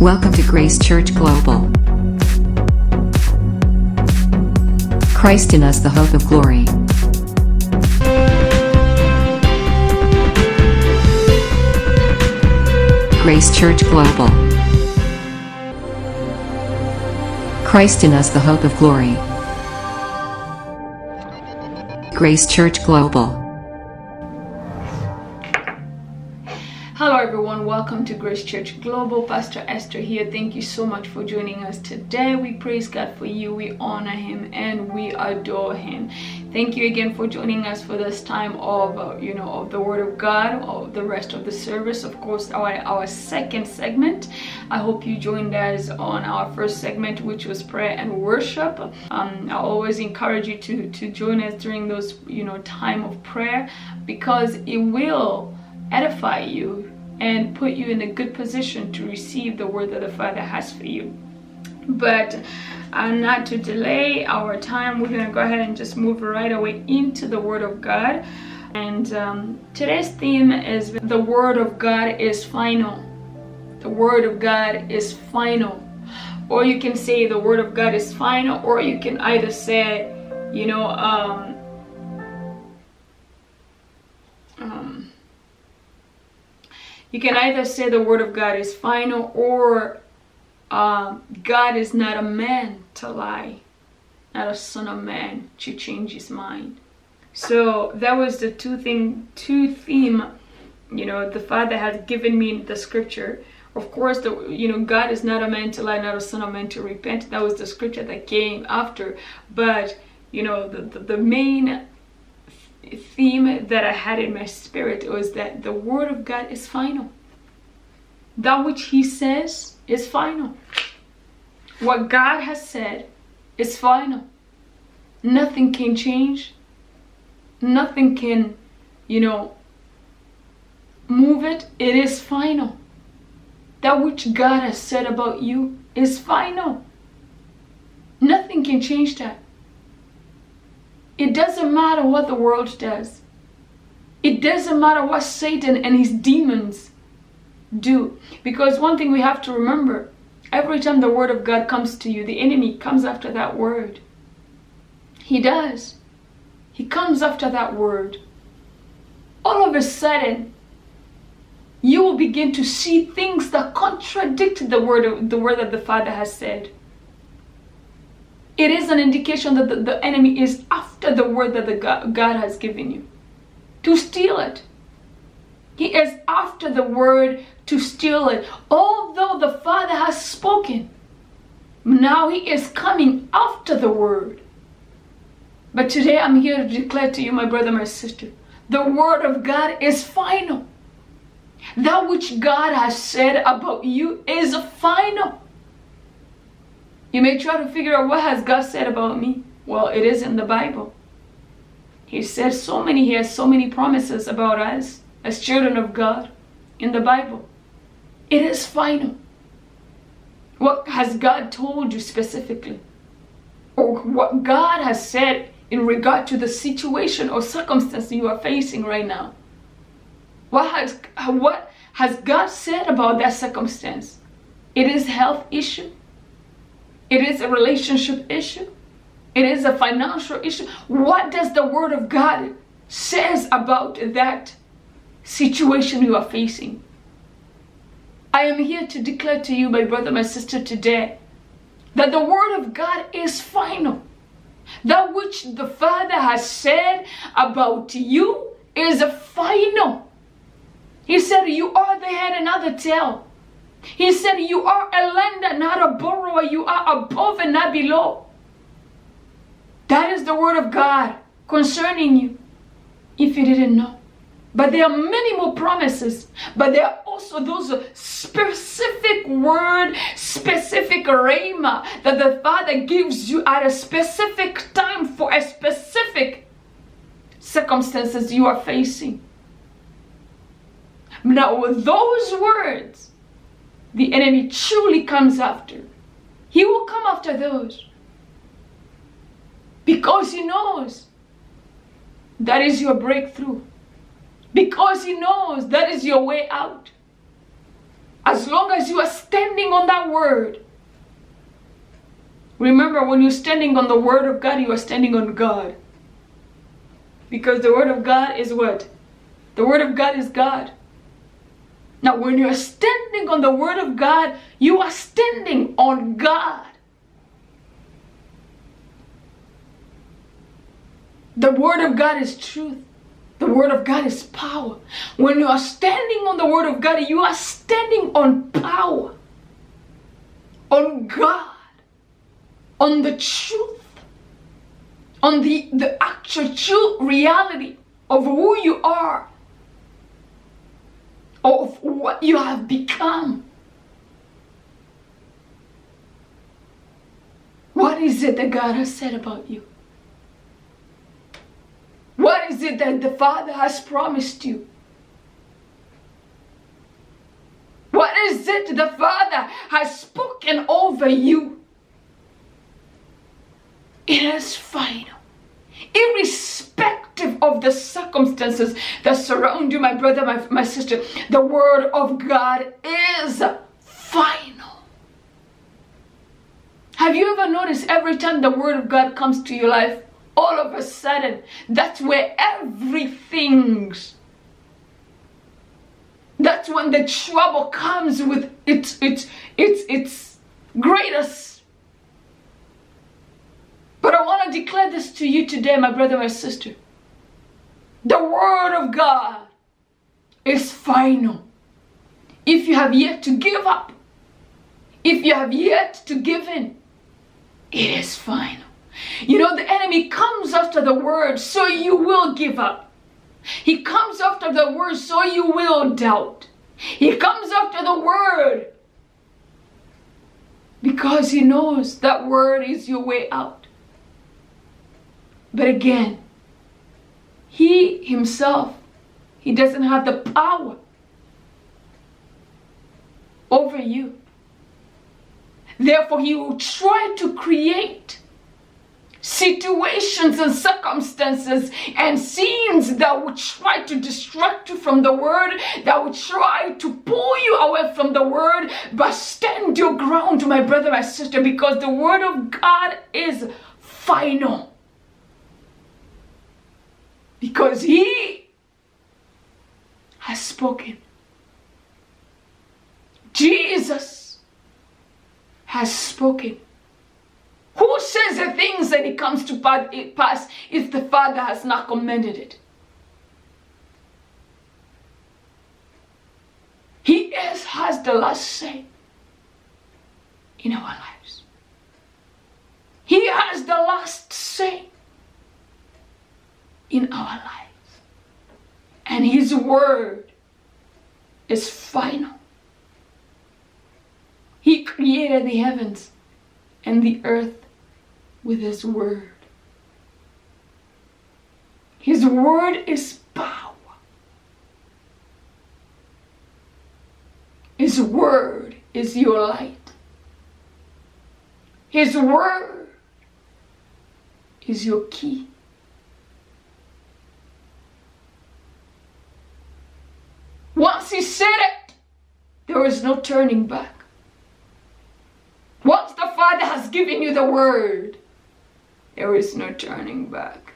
Welcome to Grace Church Global. Christ in us, the hope of glory. Grace Church Global. Christ in us, the hope of glory. Grace Church Global. Welcome to Grace Church Global. Pastor Esther here. Thank you so much for joining us today. We praise God for you, we honor Him, and we adore Him. Thank you again for joining us for this time of, uh, you know, of the Word of God, of the rest of the service. Of course, our our second segment. I hope you joined us on our first segment, which was prayer and worship. Um, I always encourage you to to join us during those, you know, time of prayer because it will edify you and put you in a good position to receive the word that the Father has for you. But uh, not to delay our time, we're going to go ahead and just move right away into the Word of God. And um, today's theme is the Word of God is final. The Word of God is final. Or you can say the Word of God is final, or you can either say, you know, um, you can either say the word of God is final or uh, God is not a man to lie, not a son of man to change his mind. So that was the two thing, two theme, you know, the Father has given me the scripture. Of course, the you know God is not a man to lie, not a son of man to repent. That was the scripture that came after. But you know, the, the, the main theme that I had in my spirit was that the word of God is final. That which he says is final. What God has said is final. Nothing can change. Nothing can, you know, move it. It is final. That which God has said about you is final. Nothing can change that. It doesn't matter what the world does. It doesn't matter what Satan and his demons do. Because one thing we have to remember every time the word of God comes to you, the enemy comes after that word. He does. He comes after that word. All of a sudden, you will begin to see things that contradict the word of, the word that the Father has said it is an indication that the, the enemy is after the word that the God, God has given you to steal it. He is after the word to steal it. Although the Father has spoken, now he is coming after the word. But today I'm here to declare to you, my brother, my sister, the word of God is final. That which God has said about you is final. You may try to figure out what has God said about me. Well, it is in the Bible. He said so many, he has so many promises about us as children of God in the Bible. It is final. What has God told you specifically? Or what God has said in regard to the situation or circumstance you are facing right now? What has, what has God said about that circumstance? It is health issue. It is a relationship issue. It is a financial issue. What does the word of God says about that situation you are facing? I am here to declare to you, my brother, my sister, today that the word of God is final. That which the Father has said about you is final. He said, You are the head and not the tail. He said, You are a lender, not a borrower. You are above and not below. That is the word of God concerning you, if you didn't know. But there are many more promises, but there are also those specific word, specific rhema that the Father gives you at a specific time for a specific circumstances you are facing. Now, those words, the enemy truly comes after. He will come after those. Because he knows that is your breakthrough. Because he knows that is your way out. As long as you are standing on that word. Remember, when you're standing on the word of God, you are standing on God. Because the word of God is what? The word of God is God. Now, when you're standing on the word of God, you are standing on God. The word of God is truth. The word of God is power. When you are standing on the word of God, you are standing on power, on God, on the truth, on the, the actual true reality of who you are, of what you have become. What is it that God has said about you? What is it that the Father has promised you? What is it the Father has spoken over you? It is final. Irrespective of the circumstances that surround you, my brother, my, my sister, the Word of God is final. Have you ever noticed every time the Word of God comes to your life, all of a sudden, that's where everything's. That's when the trouble comes with its its its its greatest. But I want to declare this to you today, my brother, my sister. The word of God is final. If you have yet to give up, if you have yet to give in, it is final. You know, the enemy comes after the word, so you will give up. He comes after the word, so you will doubt. He comes after the word because he knows that word is your way out. But again, he himself, he doesn't have the power over you. Therefore, he will try to create situations and circumstances and scenes that would try to distract you from the word, that would try to pull you away from the word. But stand your ground, my brother, my sister, because the word of God is final. Because he has spoken. Jesus has spoken. Who says the things that it comes to pass if the Father has not commanded it? He is, has the last say in our lives. He has the last say in our lives. And His word is final. He created the heavens and the earth with His Word. His Word is power. His Word is your light. His Word is your key. Once He said it, there is no turning back. Once the Father has given you the Word, there is no turning back.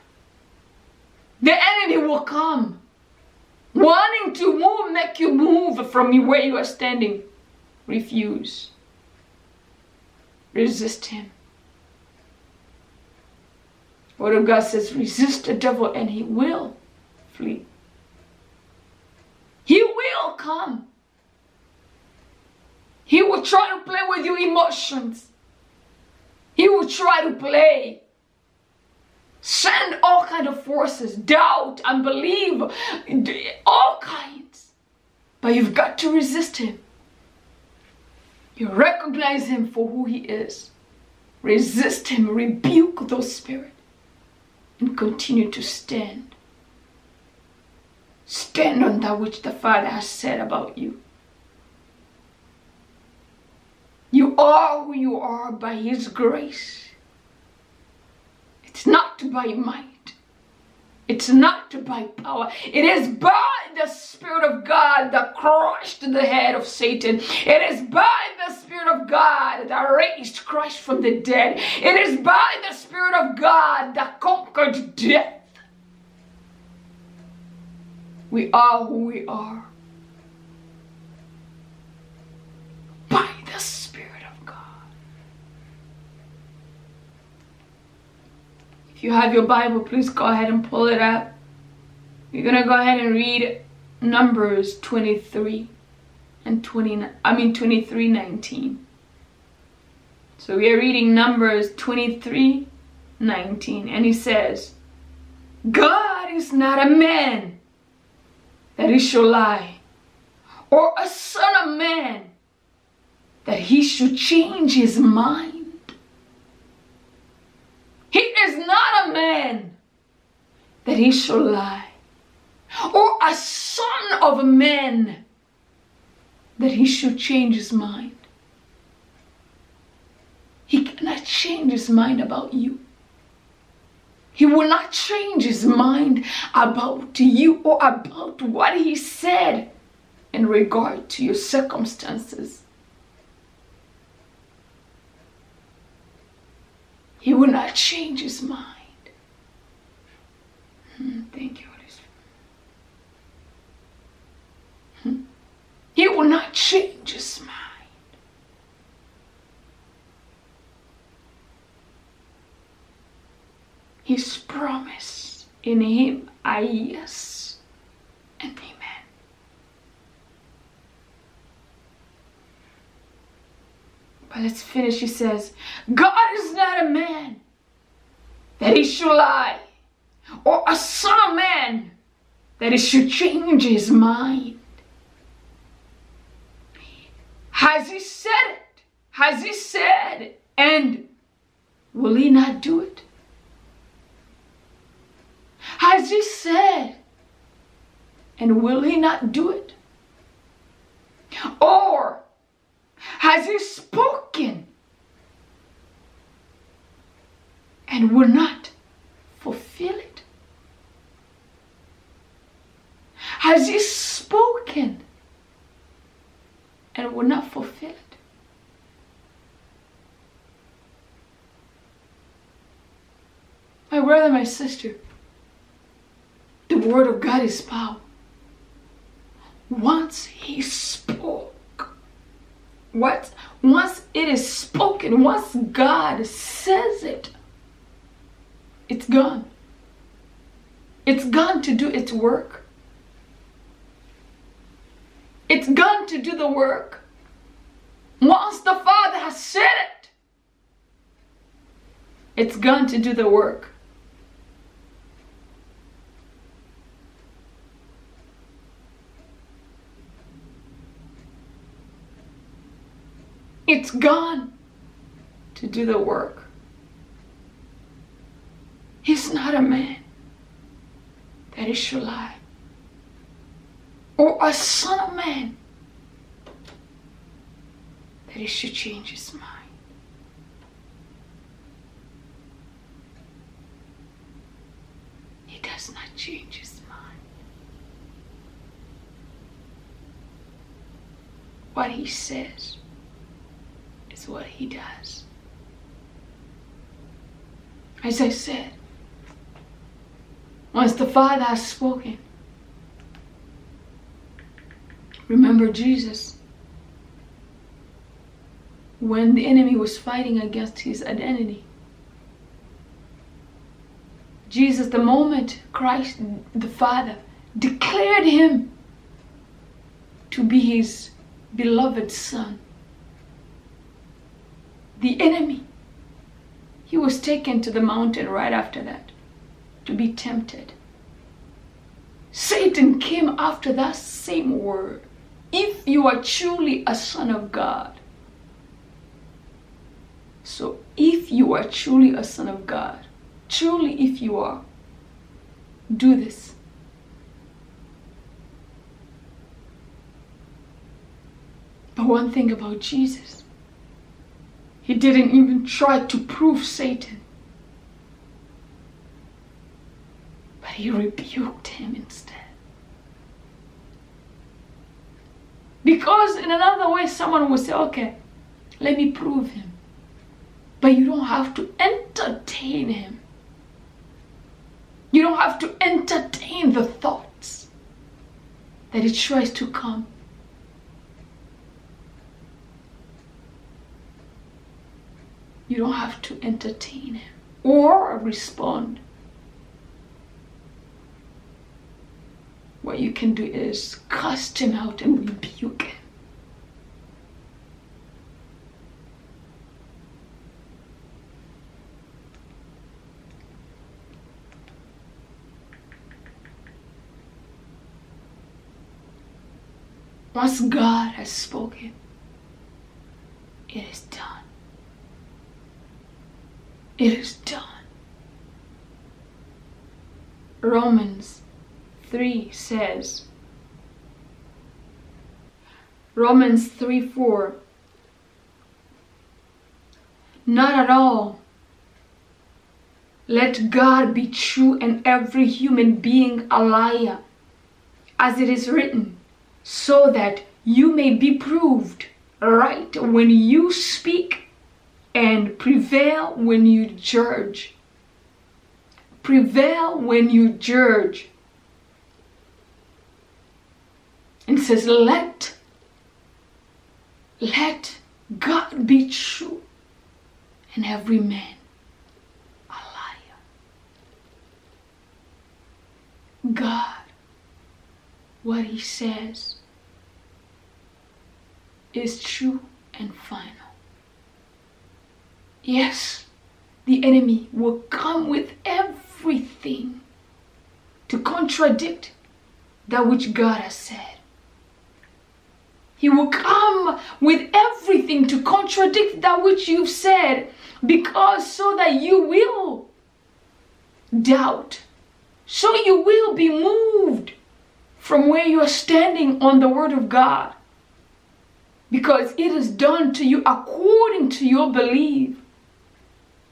The enemy will come, wanting to move, make you move from where you are standing. Refuse. Resist him. Word of God says, resist the devil and he will flee. Come. He will try to play with your emotions. He will try to play. Send all kind of forces doubt unbelief all kinds. But you've got to resist him. You recognize him for who he is. Resist him. Rebuke those spirits and continue to stand stand on that which the father has said about you you are who you are by his grace it's not by might, It's not by power. It is by the Spirit of God that crushed the head of Satan. It is by the Spirit of God that raised Christ from the dead. It is by the Spirit of God that conquered death. We are who we are. By the Spirit of God. If you have your Bible, please go ahead and pull it up. We're going to go ahead and read Numbers 23 and 20, I mean 23 19. So we are reading Numbers 23 19, and he says, God is not a man that he shall lie, or a son of man that he should change his mind. He is not a man that he shall lie, or a son of man that he should change his mind. He cannot change his mind about you. He will not change his mind about you or about what he said in regard to your circumstances. He will not change his mind. Hmm, thank you, Holy Spirit. Hmm. He will not change his mind. His promise in him are yes and amen. But let's finish. He says, God is not a man that he should lie, or a son of man that he should change his mind. Has he said it? Has he said, and will he not do it? Has he said, and will he not do it? Or has he spoken and will not fulfill it? Has he spoken and will not fulfill it? My brother, my sister, word of God is power. Once he spoke, what once it is spoken, once God says it, it's gone. It's gone to do its work. It's gone to do the work. Once the Father has said it, it's gone to do the work. It's gone to do the work. He's not a man that he should lie, or a son of man that he should change his mind. He does not change his mind. What he says what he does. As I said, once the Father has spoken, remember Jesus when the enemy was fighting against his identity. Jesus, the moment Christ, the Father, declared him to be his beloved Son, the enemy, he was taken to the mountain right after that to be tempted. Satan came after that same word. If you are truly a son of God. So, if you are truly a son of God, truly, if you are, do this. But one thing about Jesus, he didn't even try to prove Satan. But he rebuked him instead. Because in another way, someone will say, okay, let me prove him. But you don't have to entertain him. You don't have to entertain the thoughts that he tries to come. You don't have to entertain him or respond. What you can do is cast him out and rebuke him. Once God has spoken, it is done. It is done. Romans 3 says, Romans 3 4, not at all. Let God be true and every human being a liar, as it is written so that you may be proved right when you speak and prevail when you judge. Prevail when you judge. And says, let, let God be true and every man a liar. God what he says is true and final. Yes, the enemy will come with everything to contradict that which God has said. He will come with everything to contradict that which you've said because so that you will doubt, so you will be moved from where you are standing on the Word of God. Because it is done to you according to your belief.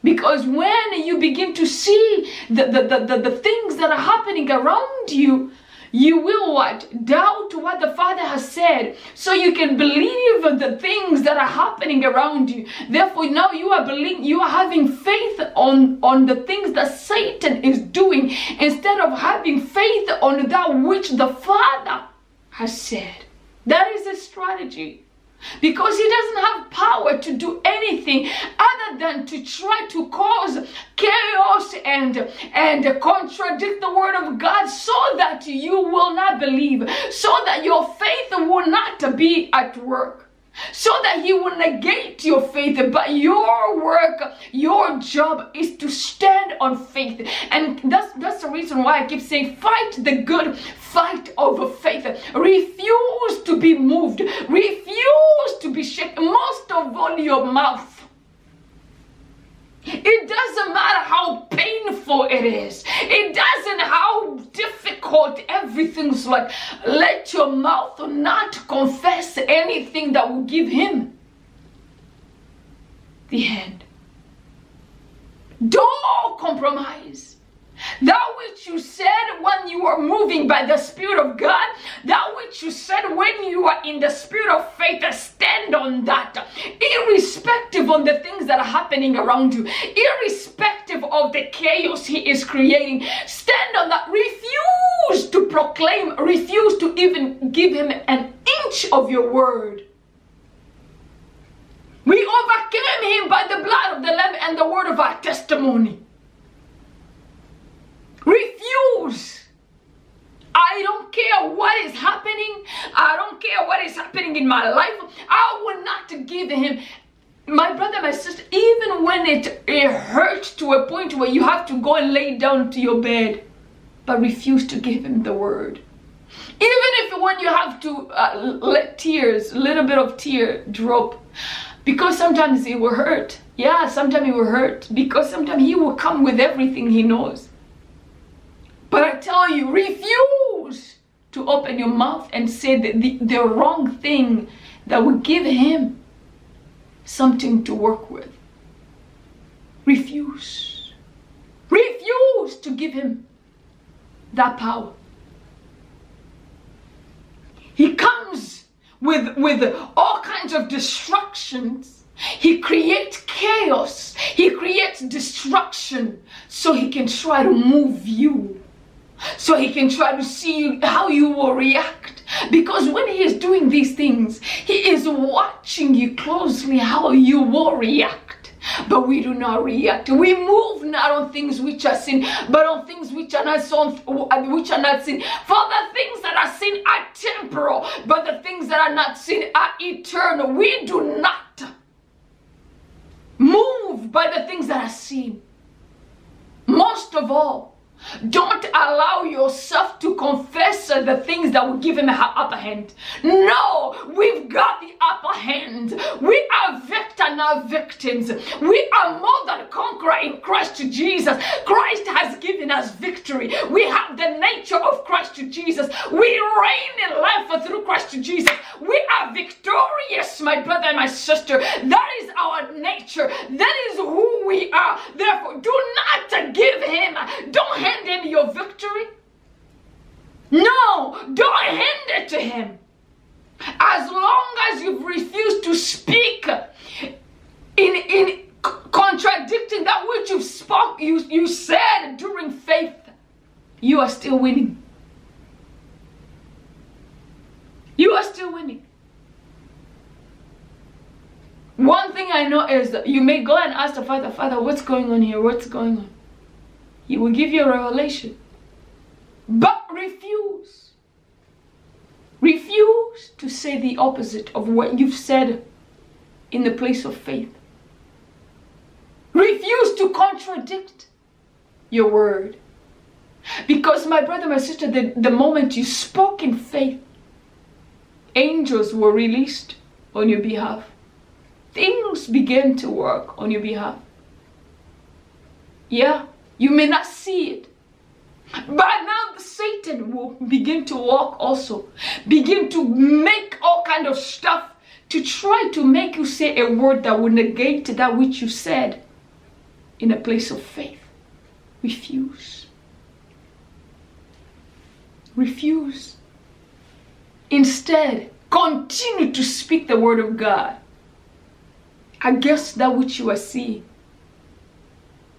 Because when you begin to see the, the, the, the, the things that are happening around you, you will what? Doubt what the Father has said so you can believe the things that are happening around you. Therefore, now you are believing, you are having faith on, on the things that Satan is doing instead of having faith on that which the Father has said. That is a strategy because he doesn't have power to do anything other than to try to cause chaos and and contradict the word of God so that you will not believe so that your faith will not be at work so that he will negate your faith but your work your job is to stand on faith and that's that's the reason why i keep saying fight the good fight over faith refuse to be moved refuse to be shaken most of all your mouth it doesn't matter how painful it is. It doesn't how difficult everything's like. Let your mouth not confess anything that will give him the hand. Don't compromise. That which you said when you were moving by the Spirit of God, that which you said when you are in the Spirit of faith, stand on that. Irrespective of the things that are happening around you, irrespective of the chaos He is creating, stand on that. Refuse to proclaim, refuse to even give Him an inch of your word. We overcame Him by the blood of the Lamb and the word of our testimony. Refuse. I don't care what is happening. I don't care what is happening in my life. I will not give him my brother, my sister, even when it, it hurts to a point where you have to go and lay down to your bed, but refuse to give him the word. Even if when you have to uh, let tears, a little bit of tear drop, because sometimes he will hurt. Yeah, sometimes he will hurt because sometimes he will come with everything he knows. But I tell you, refuse to open your mouth and say the, the, the wrong thing that will give him something to work with. Refuse. Refuse to give him that power. He comes with, with all kinds of destructions. He creates chaos. He creates destruction so he can try to move you. So he can try to see how you will react. Because when he is doing these things, he is watching you closely how you will react but we do not react. We move not on things which are seen, but on things which are not which are not sin. For the things that are seen are temporal, but the things that are not seen are eternal. We do not move by the things that are seen. Most of all, don't allow yourself to confess the things that will give him an upper hand. No, we've got the upper hand. We are victor, not victims. We are more than conqueror in Christ Jesus. Christ has given us victory. We have the nature of Christ Jesus. We reign in life through Christ Jesus. We are victorious, my brother and my sister. That is our nature. That is who we are. Therefore, do not give him. Don't hand him your victory? No, don't hand it to him. As long as you've refused to speak in, in contradicting that which you've spoke, you, you said during faith, you are still winning. You are still winning. One thing I know is that you may go and ask the Father, Father, what's going on here? What's going on? He will give you a revelation. But refuse. Refuse to say the opposite of what you've said in the place of faith. Refuse to contradict your word. Because, my brother, my sister, the, the moment you spoke in faith, angels were released on your behalf. Things began to work on your behalf. Yeah, you may not see it. But now Satan will begin to walk also. Begin to make all kind of stuff to try to make you say a word that will negate that which you said in a place of faith. Refuse. Refuse. Instead, continue to speak the word of God against that which you are seeing.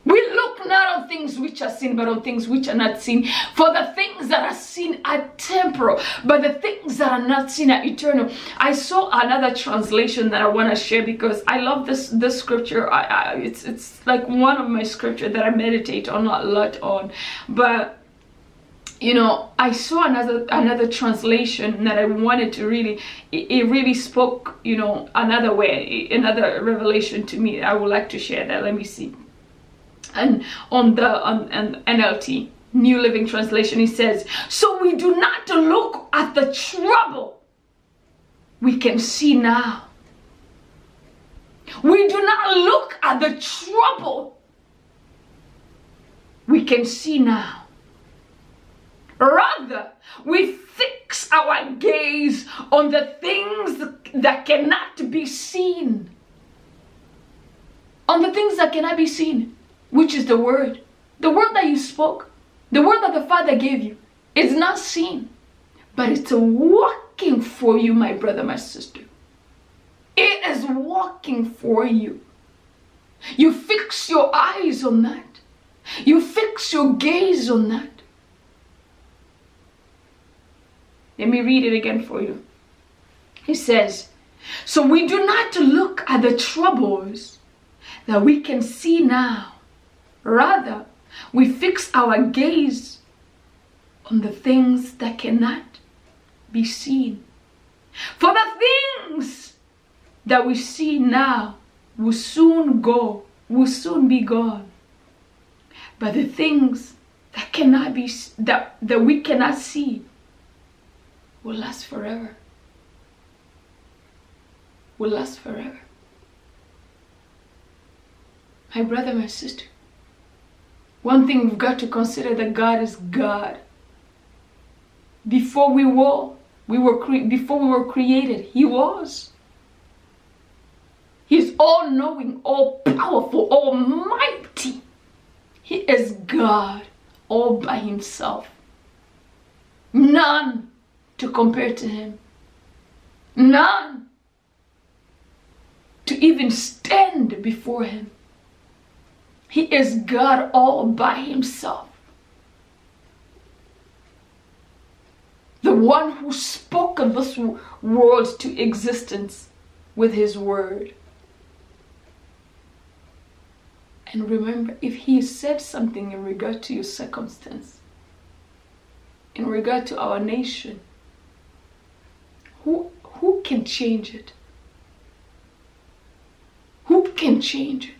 We look not on things which are seen, but on things which are not seen. For the things that are seen are temporal, but the things that are not seen are eternal. I saw another translation that I want to share because I love this this scripture. I, I it's it's like one of my scripture that I meditate on a lot on, but you know i saw another another translation that i wanted to really it, it, really spoke you know another way another revelation to me i would like to share that let me see and on the on, on NLT New Living Translation, he says, So we do not look at the trouble we can see now. We do not look at the trouble we can see now. Rather, we fix our gaze on the things that cannot be seen. On the things that cannot be seen which is the word. The word that you spoke, the word that the Father gave you, is not seen, but it's working for you, my brother, my sister. It is working for you. You fix your eyes on that. You fix your gaze on that. Let me read it again for you. He says, So we do not look at the troubles that we can see now Rather, we fix our gaze on the things that cannot be seen. For the things that we see now will soon go, will soon be gone. But the things that cannot be that, that we cannot see will last forever. Will last forever. My brother, my sister, one thing we've got to consider that God is God. Before we were, we were before we were created, He was. He's all knowing, all powerful, almighty. He is God all by himself. None to compare to him. None to even stand before him. He is God all by himself. The one who spoke of this world to existence with his word. And remember, if he said something in regard to your circumstance, in regard to our nation, who, who can change it? Who can change it?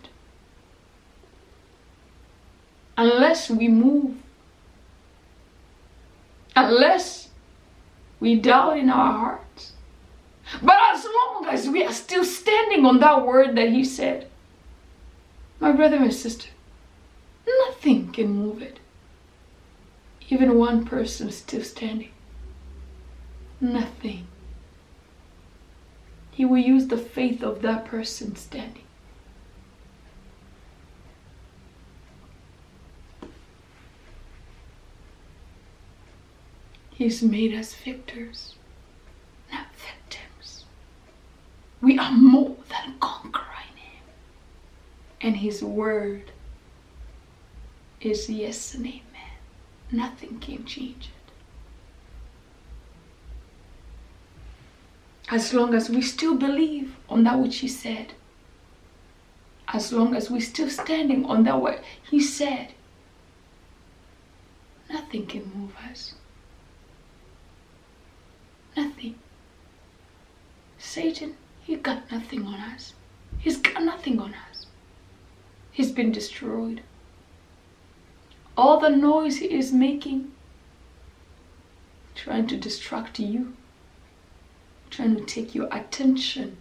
Unless we move, unless we doubt in our hearts. But as long as we are still standing on that word that He said, my brother and sister, nothing can move it. Even one person still standing. Nothing. He will use the faith of that person standing. He's made us victors, not victims. We are more than conquering Him. And His word is yes and amen. Nothing can change it. As long as we still believe on that which He said, as long as we're still standing on that word He said, nothing can move us. Nothing. Satan, he got nothing on us. He's got nothing on us. He's been destroyed. All the noise he is making, trying to distract you, trying to take your attention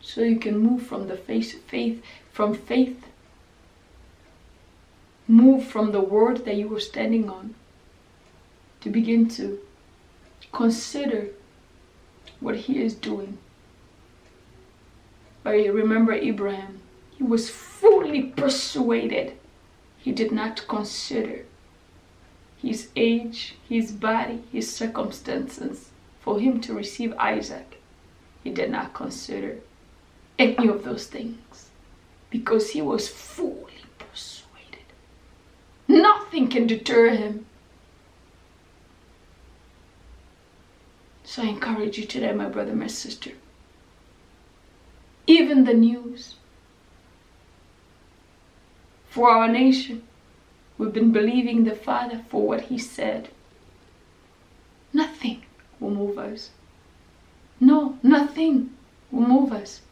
so you can move from the faith, faith from faith, move from the word that you were standing on to begin to consider what he is doing. But you remember Abraham, he was fully persuaded. He did not consider his age, his body, his circumstances for him to receive Isaac. He did not consider any of those things because he was fully persuaded. Nothing can deter him So I encourage you today, my brother, my sister. Even the news for our nation, we've been believing the Father for what He said. Nothing will move us. No, nothing will move us.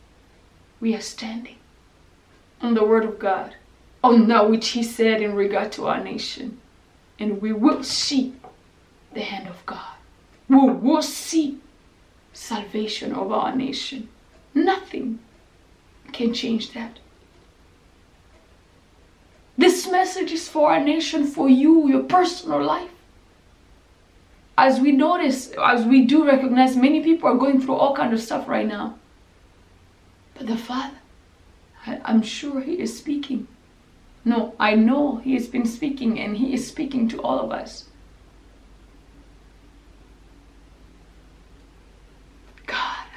We are standing on the Word of God, on that which He said in regard to our nation, and we will see the hand of God we will see salvation of our nation. Nothing can change that. This message is for our nation, for you, your personal life. As we notice, as we do recognize, many people are going through all kind of stuff right now. But the Father, I, I'm sure He is speaking. No, I know He has been speaking and He is speaking to all of us.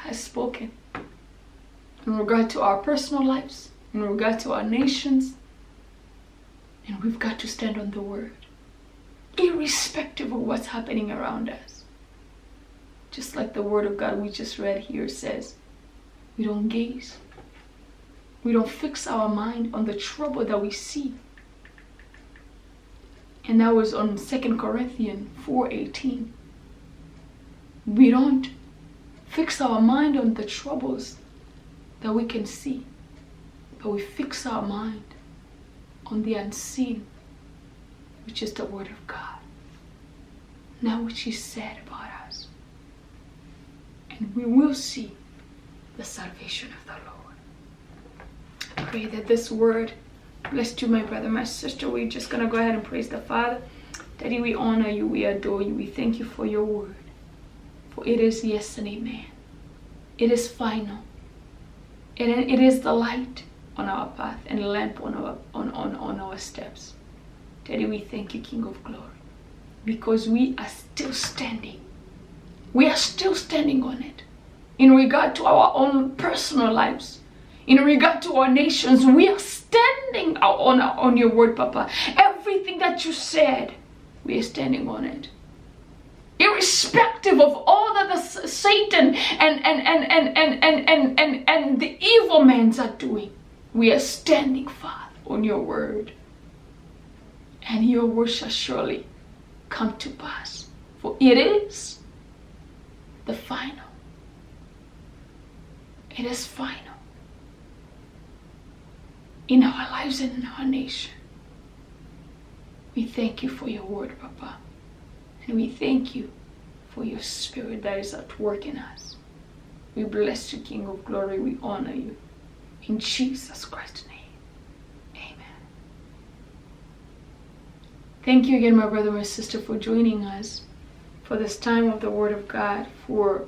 has spoken in regard to our personal lives, in regard to our nations. And we've got to stand on the word, irrespective of what's happening around us. Just like the word of God we just read here says, we don't gaze, we don't fix our mind on the trouble that we see. And that was on 2 Corinthians 4:18. We don't fix our mind on the troubles that we can see, but we fix our mind on the unseen, which is the Word of God. Now, which He said about us. And we will see the salvation of the Lord. I pray that this word bless you, my brother, my sister. We're just going to go ahead and praise the Father. Daddy, we honor you, we adore you, we thank you for your word. For it is yes and amen. It is final. And it is the light on our path and lamp on our on, on, on our steps. Daddy, we thank you, King of Glory. because we are still standing. We are still standing on it. In regard to our own personal lives, in regard to our nations, we are standing on, on your word, Papa. Everything that you said, we are standing on it. Irrespective of all that the Satan and and and and and and and, and, and the evil men are doing, we are standing, Father, on your word. And your word shall surely come to pass. For it is the final. It is final in our lives and in our nation. We thank you for your word, Papa. And we thank you for your spirit that is at work in us. We bless you, King of glory. We honor you. In Jesus Christ's name. Amen. Thank you again, my brother, my sister, for joining us for this time of the Word of God. For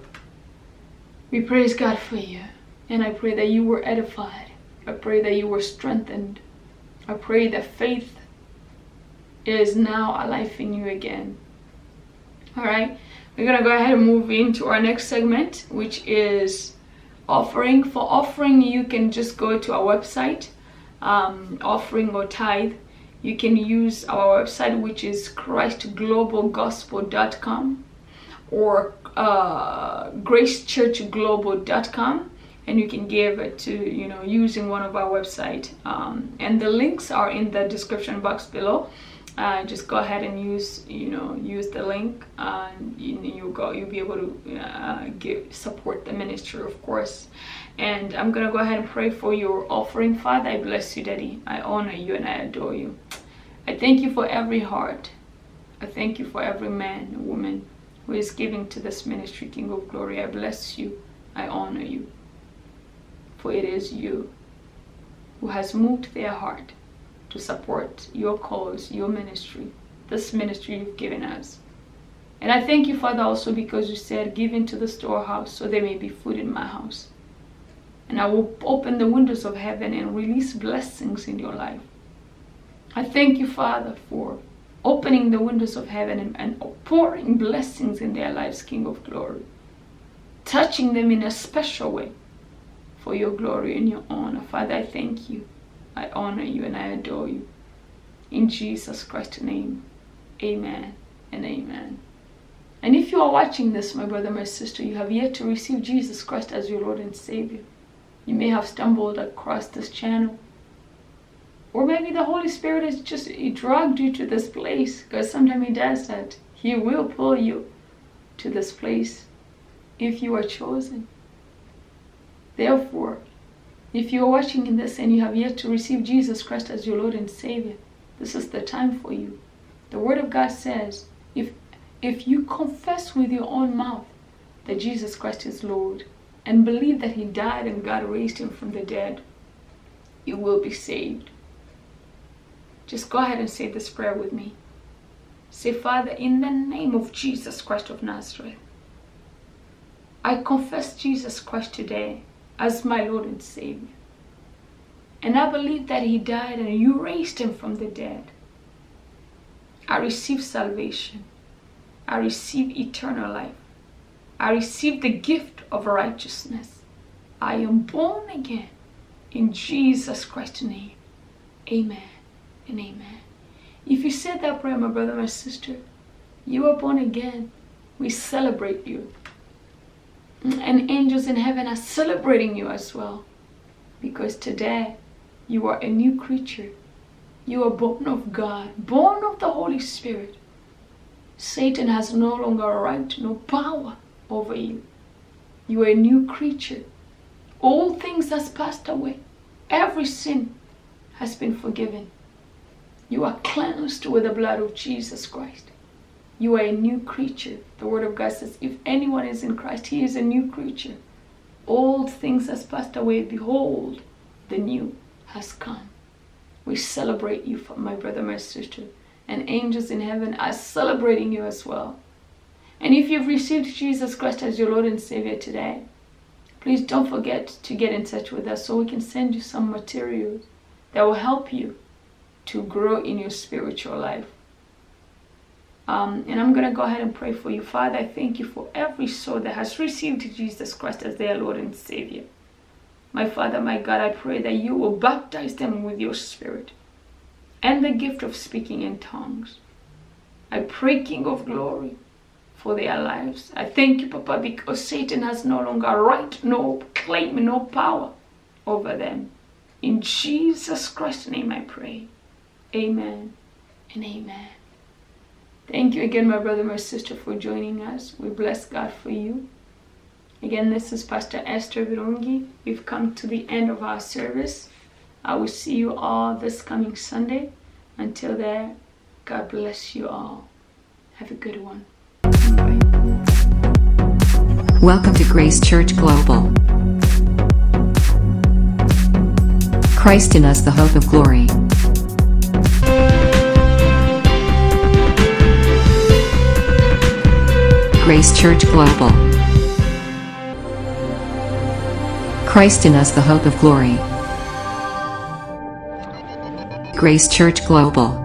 we praise God for you. And I pray that you were edified I pray that you were strengthened. I pray that faith is now alive in you again. All right, we're gonna go ahead and move into our next segment, which is offering. For offering, you can just go to our website, um, offering or tithe. You can use our website, which is christglobalgospel.com or uh, gracechurchglobal.com and you can give it to you know using one of our website um, and the links are in the description box below uh, just go ahead and use you know use the link and you, you go you'll be able to uh, give support the ministry of course. And i'm gonna go ahead and pray for your offering father. I bless you daddy. I honor you and i adore you. I thank you for every heart. I thank you for every man woman who is giving to this ministry king of glory. I bless you. I honor you. For it is you who has moved their heart to support your cause, your ministry, this ministry you've given us. And I thank you, Father, also because you said, Give into the storehouse so there may be food in my house. And I will open the windows of heaven and release blessings in your life. I thank you, Father, for opening the windows of heaven and, and pouring blessings in their lives, King of glory, touching them in a special way for your glory and your honor. Father, I thank you. I honor you and I adore you. In Jesus Christ's name, amen and amen. And if you are watching this, my brother, my sister, you have yet to receive Jesus Christ as your Lord and Savior. You may have stumbled across this channel. Or maybe the Holy Spirit has just dragged you to this place because sometimes He does that. He will pull you to this place if you are chosen. Therefore, if you are watching this and you have yet to receive Jesus Christ as your Lord and Savior, this is the time for you. The Word of God says, if, if you confess with your own mouth that Jesus Christ is Lord and believe that He died and God raised Him from the dead, you will be saved. Just go ahead and say this prayer with me. Say, Father, in the name of Jesus Christ of Nazareth, I confess Jesus Christ today as my Lord and Savior. And I believe that He died and you raised Him from the dead. I receive salvation. I receive eternal life. I receive the gift of righteousness. I am born again in Jesus Christ's name. Amen and amen. If you said that prayer, my brother, my sister, you are born again. We celebrate you and angels in heaven are celebrating you as well. Because today you are a new creature. You are born of god born of the holy spirit. Satan has no longer a right no power over you. You are a new creature. All things has passed away. Every sin has been forgiven. You are cleansed with the blood of jesus christ you are a new creature. The Word of God says, if anyone is in Christ, he is a new creature. Old things has passed away. Behold, the new has come. We celebrate you, my brother, my sister. And angels in heaven are celebrating you as well. And if you've received Jesus Christ as your Lord and Savior today, please don't forget to get in touch with us so we can send you some materials that will help you to grow in your spiritual life. Um, and I'm going to go ahead and pray for you. Father, I thank you for every soul that has received Jesus Christ as their Lord and Savior. My Father, my God, I pray that you will baptize them with your Spirit and the gift of speaking in tongues. I pray, King of Glory, for their lives. I thank you, Papa, because Satan has no longer right, no claim, no power over them. In Jesus Christ's name I pray. Amen and amen. Thank you again, my brother, my sister, for joining us. We bless God for you. Again, this is Pastor Esther Virungi. We've come to the end of our service. I will see you all this coming Sunday. Until then, God bless you all. Have a good one. Bye. Welcome to Grace Church Global. Christ in us, the hope of glory. Grace Church Global. Christ in us, the hope of glory. Grace Church Global.